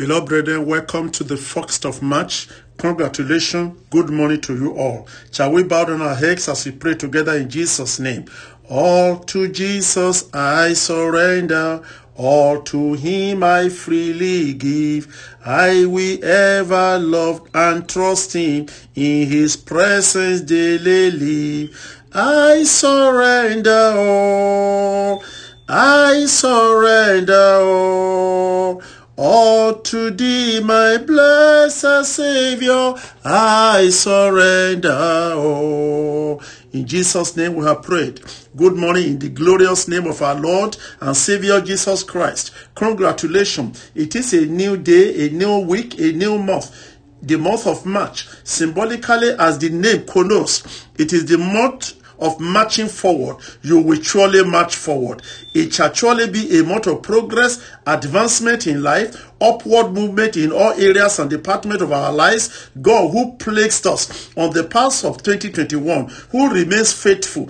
Beloved brethren, welcome to the first of March. Congratulations. Good morning to you all. Shall we bow down our heads as we pray together in Jesus' name? All to Jesus I surrender. All to him I freely give. I will ever love and trust him. In his presence daily live. I surrender all. I surrender all. All to thee, my blessed Savior, I surrender all. In Jesus' name we have prayed. Good morning in the glorious name of our Lord and Savior Jesus Christ. Congratulations. It is a new day, a new week, a new month. The month of March, symbolically as the name connotes, it is the month of marching forward, you will surely march forward. It shall surely be a month of progress, advancement in life, upward movement in all areas and departments of our lives. God who placed us on the path of 2021, who remains faithful,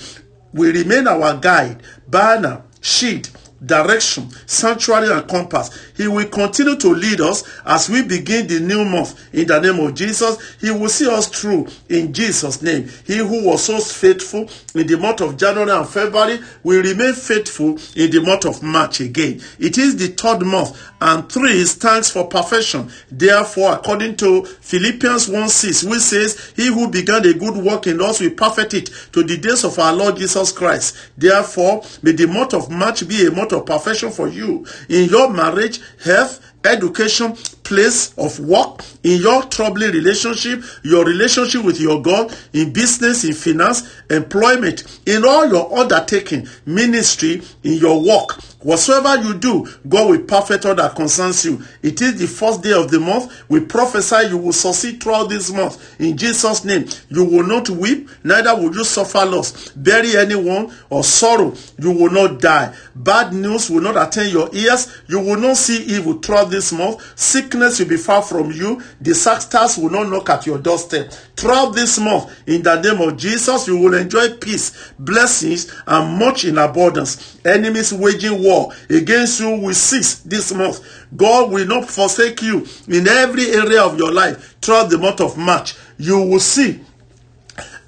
will remain our guide, banner, shield, direction, sanctuary, and compass. He will continue to lead us as we begin the new month in the name of Jesus. He will see us through in Jesus' name. He who was so faithful in the month of January and February will remain faithful in the month of March again. It is the third month, and three stands for perfection. Therefore, according to Philippians 1 6, which says, He who began a good work in us will perfect it to the days of our Lord Jesus Christ. Therefore, may the month of March be a month of perfection for you in your marriage, health, education, place of work, in your troubling relationship, your relationship with your God, in business, in finance, employment, in all your undertaking, ministry, in your work. Whatsoever you do, God will perfect all that concerns you. It is the first day of the month. We prophesy you will succeed throughout this month. In Jesus' name, you will not weep, neither will you suffer loss, bury anyone, or sorrow. You will not die. Bad news will not attend your ears. You will not see evil throughout this month. Sickness will be far from you. Disasters will not knock at your doorstep. Throughout this month, in the name of Jesus, you will enjoy peace, blessings, and much in abundance. Enemies waging war against you will cease this month. God will not forsake you in every area of your life throughout the month of March. You will see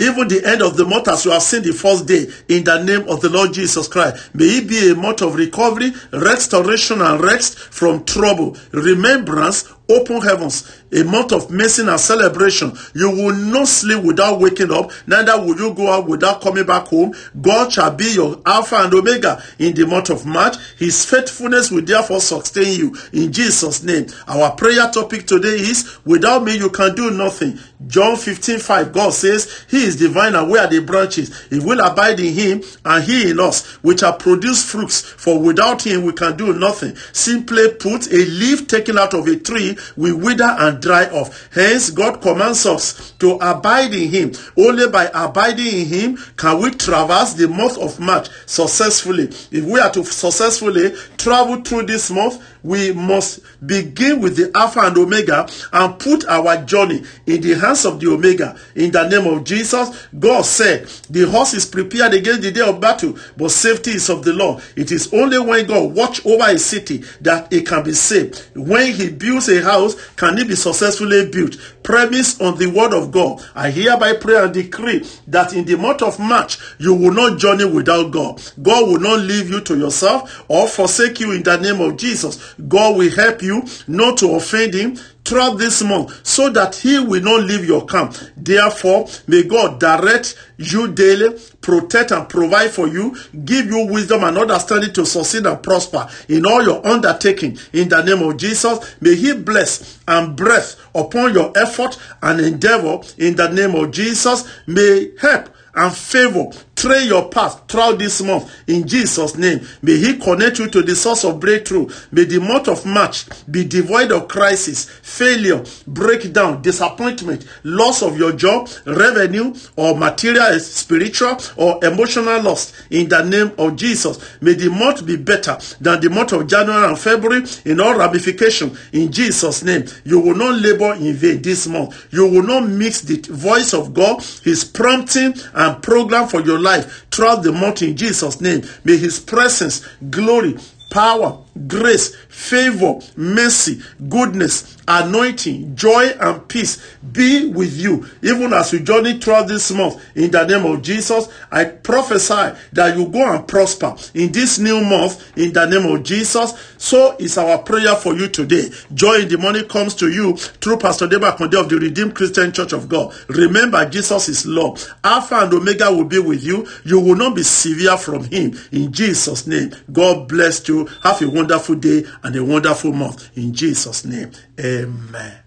even the end of the month as you have seen the first day in the name of the Lord Jesus Christ. May it be a month of recovery, restoration and rest from trouble, remembrance, open heavens, a month of mercy and celebration. You will not sleep without waking up, neither will you go out without coming back home. God shall be your Alpha and Omega in the month of March. His faithfulness will therefore sustain you in Jesus' name. Our prayer topic today is without me you can do nothing. John 15 5, God says, He is divine and we are the branches. If will abide in Him and He in us, which shall produce fruits, for without Him we can do nothing. Simply put, a leaf taken out of a tree will wither and dry off. Hence, God commands us to abide in Him. Only by abiding in Him can we traverse the month of March successfully. If we are to successfully travel through this month, we must begin with the Alpha and Omega and put our journey in the hands of the Omega. In the name of Jesus, God said, The horse is prepared against the day of battle, but safety is of the Lord. It is only when God watch over a city that it can be saved. When He builds a house, can it be successfully built? Premise on the word of God. I hereby pray and decree that in the month of March, you will not journey without God. God will not leave you to yourself or forsake you in the name of Jesus. God will help you not to offend him throughout this month so that he will not leave your camp. Therefore, may God direct you daily, protect and provide for you, give you wisdom and understanding to succeed and prosper in all your undertaking. In the name of Jesus, may he bless and breath upon your effort and endeavor. In the name of Jesus, may help and favor train your path throughout this month in Jesus' name. May He connect you to the source of breakthrough. May the month of March be devoid of crisis, failure, breakdown, disappointment, loss of your job, revenue, or material, spiritual, or emotional loss in the name of Jesus. May the month be better than the month of January and February in all ramification in Jesus' name. You will not labor in vain this month. You will not mix the voice of God, His prompting, and program for your life throughout the month in Jesus' name. May his presence, glory, power, grace, favor, mercy, goodness, anointing, joy, and peace be with you, even as you journey throughout this month. In the name of Jesus, I prophesy that you go and prosper in this new month. In the name of Jesus, so is our prayer for you today. Joy in the morning comes to you through Pastor Deba Konde of the Redeemed Christian Church of God. Remember, Jesus is Lord. Alpha and Omega will be with you. You will not be severe from Him. In Jesus' name, God bless you. Have a wonderful day and a wonderful month. In Jesus' name, amen.